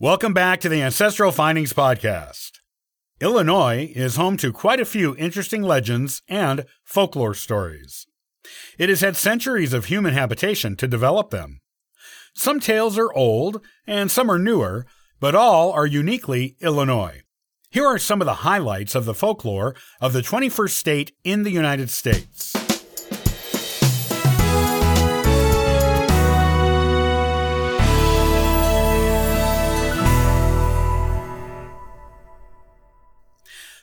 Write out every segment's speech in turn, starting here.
Welcome back to the Ancestral Findings Podcast. Illinois is home to quite a few interesting legends and folklore stories. It has had centuries of human habitation to develop them. Some tales are old and some are newer, but all are uniquely Illinois. Here are some of the highlights of the folklore of the 21st state in the United States.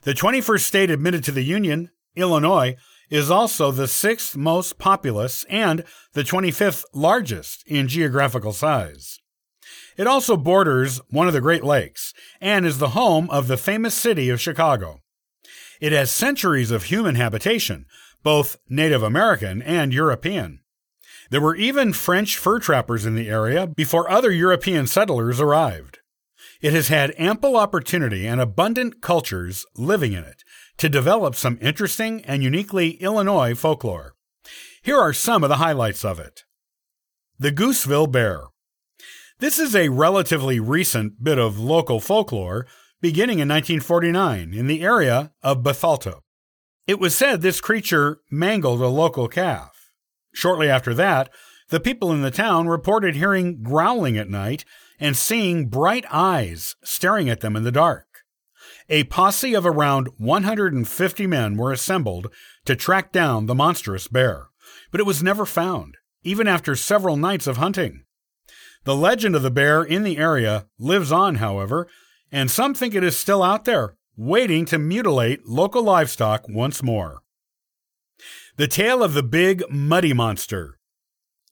The 21st state admitted to the Union, Illinois, is also the sixth most populous and the 25th largest in geographical size. It also borders one of the Great Lakes and is the home of the famous city of Chicago. It has centuries of human habitation, both Native American and European. There were even French fur trappers in the area before other European settlers arrived. It has had ample opportunity and abundant cultures living in it to develop some interesting and uniquely Illinois folklore. Here are some of the highlights of it. The Gooseville Bear. This is a relatively recent bit of local folklore beginning in 1949 in the area of Bethalto. It was said this creature mangled a local calf. Shortly after that, the people in the town reported hearing growling at night and seeing bright eyes staring at them in the dark. A posse of around 150 men were assembled to track down the monstrous bear, but it was never found, even after several nights of hunting. The legend of the bear in the area lives on, however, and some think it is still out there, waiting to mutilate local livestock once more. The tale of the big muddy monster.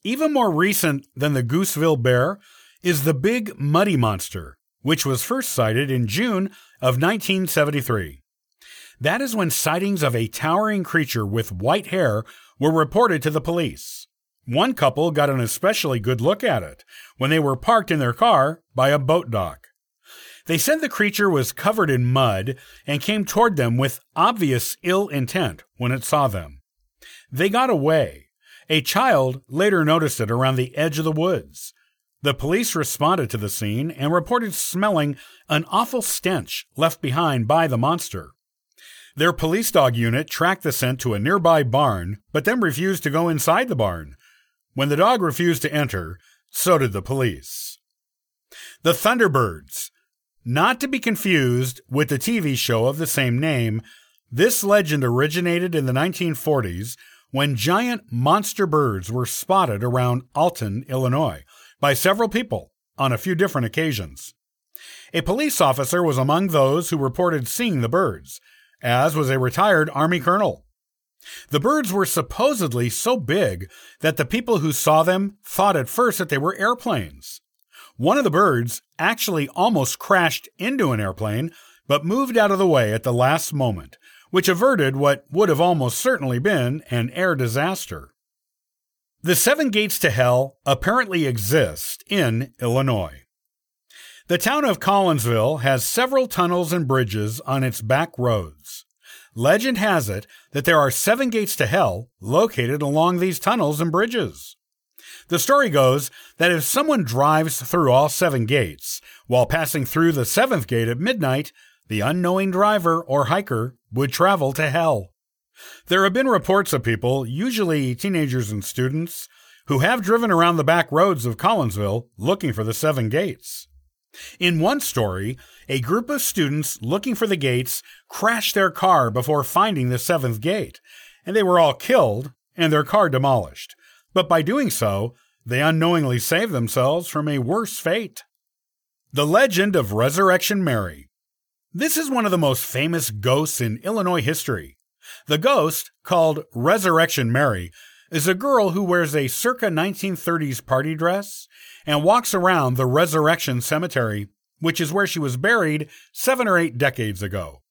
Even more recent than the Gooseville bear is the Big Muddy Monster, which was first sighted in June of 1973. That is when sightings of a towering creature with white hair were reported to the police. One couple got an especially good look at it when they were parked in their car by a boat dock. They said the creature was covered in mud and came toward them with obvious ill intent when it saw them. They got away. A child later noticed it around the edge of the woods. The police responded to the scene and reported smelling an awful stench left behind by the monster. Their police dog unit tracked the scent to a nearby barn, but then refused to go inside the barn. When the dog refused to enter, so did the police. The Thunderbirds. Not to be confused with the TV show of the same name, this legend originated in the 1940s when giant monster birds were spotted around Alton, Illinois by several people on a few different occasions. A police officer was among those who reported seeing the birds, as was a retired Army colonel. The birds were supposedly so big that the people who saw them thought at first that they were airplanes. One of the birds actually almost crashed into an airplane, but moved out of the way at the last moment, which averted what would have almost certainly been an air disaster. The seven gates to hell apparently exist in Illinois. The town of Collinsville has several tunnels and bridges on its back roads. Legend has it that there are seven gates to hell located along these tunnels and bridges. The story goes that if someone drives through all seven gates while passing through the seventh gate at midnight, the unknowing driver or hiker would travel to hell. There have been reports of people, usually teenagers and students, who have driven around the back roads of Collinsville looking for the seven gates. In one story, a group of students looking for the gates crashed their car before finding the seventh gate, and they were all killed and their car demolished. But by doing so, they unknowingly saved themselves from a worse fate. The Legend of Resurrection Mary. This is one of the most famous ghosts in Illinois history. The ghost, called Resurrection Mary, is a girl who wears a circa 1930s party dress and walks around the Resurrection Cemetery, which is where she was buried seven or eight decades ago.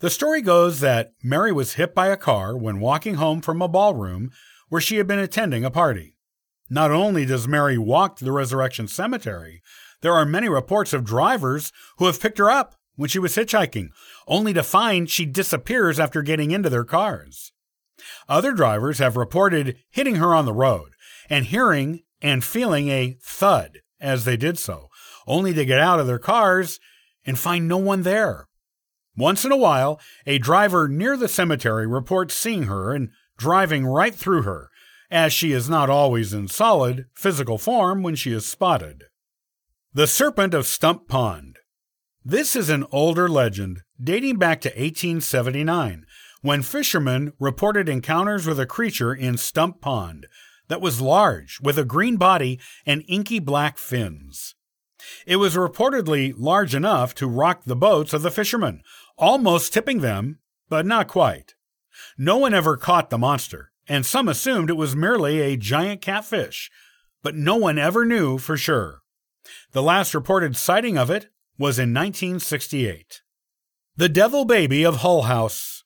The story goes that Mary was hit by a car when walking home from a ballroom where she had been attending a party. Not only does Mary walk to the Resurrection Cemetery, there are many reports of drivers who have picked her up when she was hitchhiking, only to find she disappears after getting into their cars. Other drivers have reported hitting her on the road and hearing and feeling a thud as they did so, only to get out of their cars and find no one there. Once in a while, a driver near the cemetery reports seeing her and driving right through her, as she is not always in solid physical form when she is spotted. The Serpent of Stump Pond. This is an older legend dating back to 1879 when fishermen reported encounters with a creature in Stump Pond that was large with a green body and inky black fins. It was reportedly large enough to rock the boats of the fishermen, almost tipping them, but not quite. No one ever caught the monster, and some assumed it was merely a giant catfish, but no one ever knew for sure. The last reported sighting of it was in 1968. The Devil Baby of Hull House.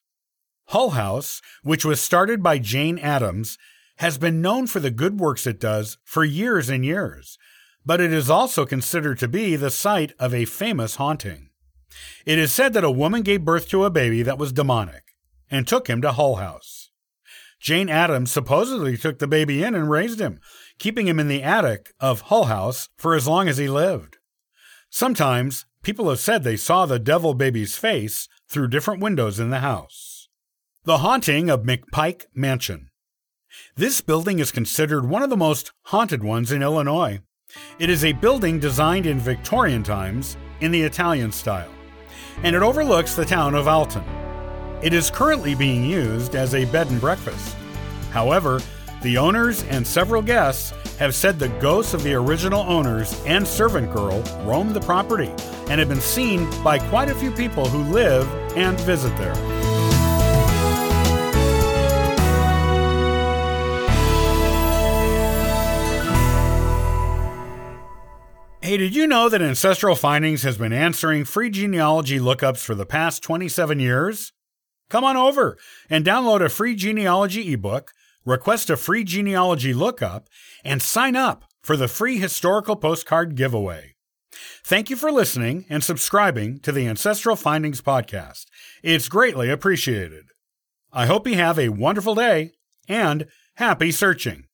Hull House, which was started by Jane Addams, has been known for the good works it does for years and years, but it is also considered to be the site of a famous haunting. It is said that a woman gave birth to a baby that was demonic and took him to Hull House. Jane Addams supposedly took the baby in and raised him, keeping him in the attic of Hull House for as long as he lived. Sometimes people have said they saw the devil baby's face through different windows in the house. The Haunting of McPike Mansion. This building is considered one of the most haunted ones in Illinois. It is a building designed in Victorian times in the Italian style, and it overlooks the town of Alton. It is currently being used as a bed and breakfast. However, the owners and several guests have said the ghosts of the original owners and servant girl roam the property and have been seen by quite a few people who live and visit there. Hey, did you know that Ancestral Findings has been answering free genealogy lookups for the past 27 years? Come on over and download a free genealogy ebook request a free genealogy lookup, and sign up for the free historical postcard giveaway. Thank you for listening and subscribing to the Ancestral Findings Podcast. It's greatly appreciated. I hope you have a wonderful day and happy searching.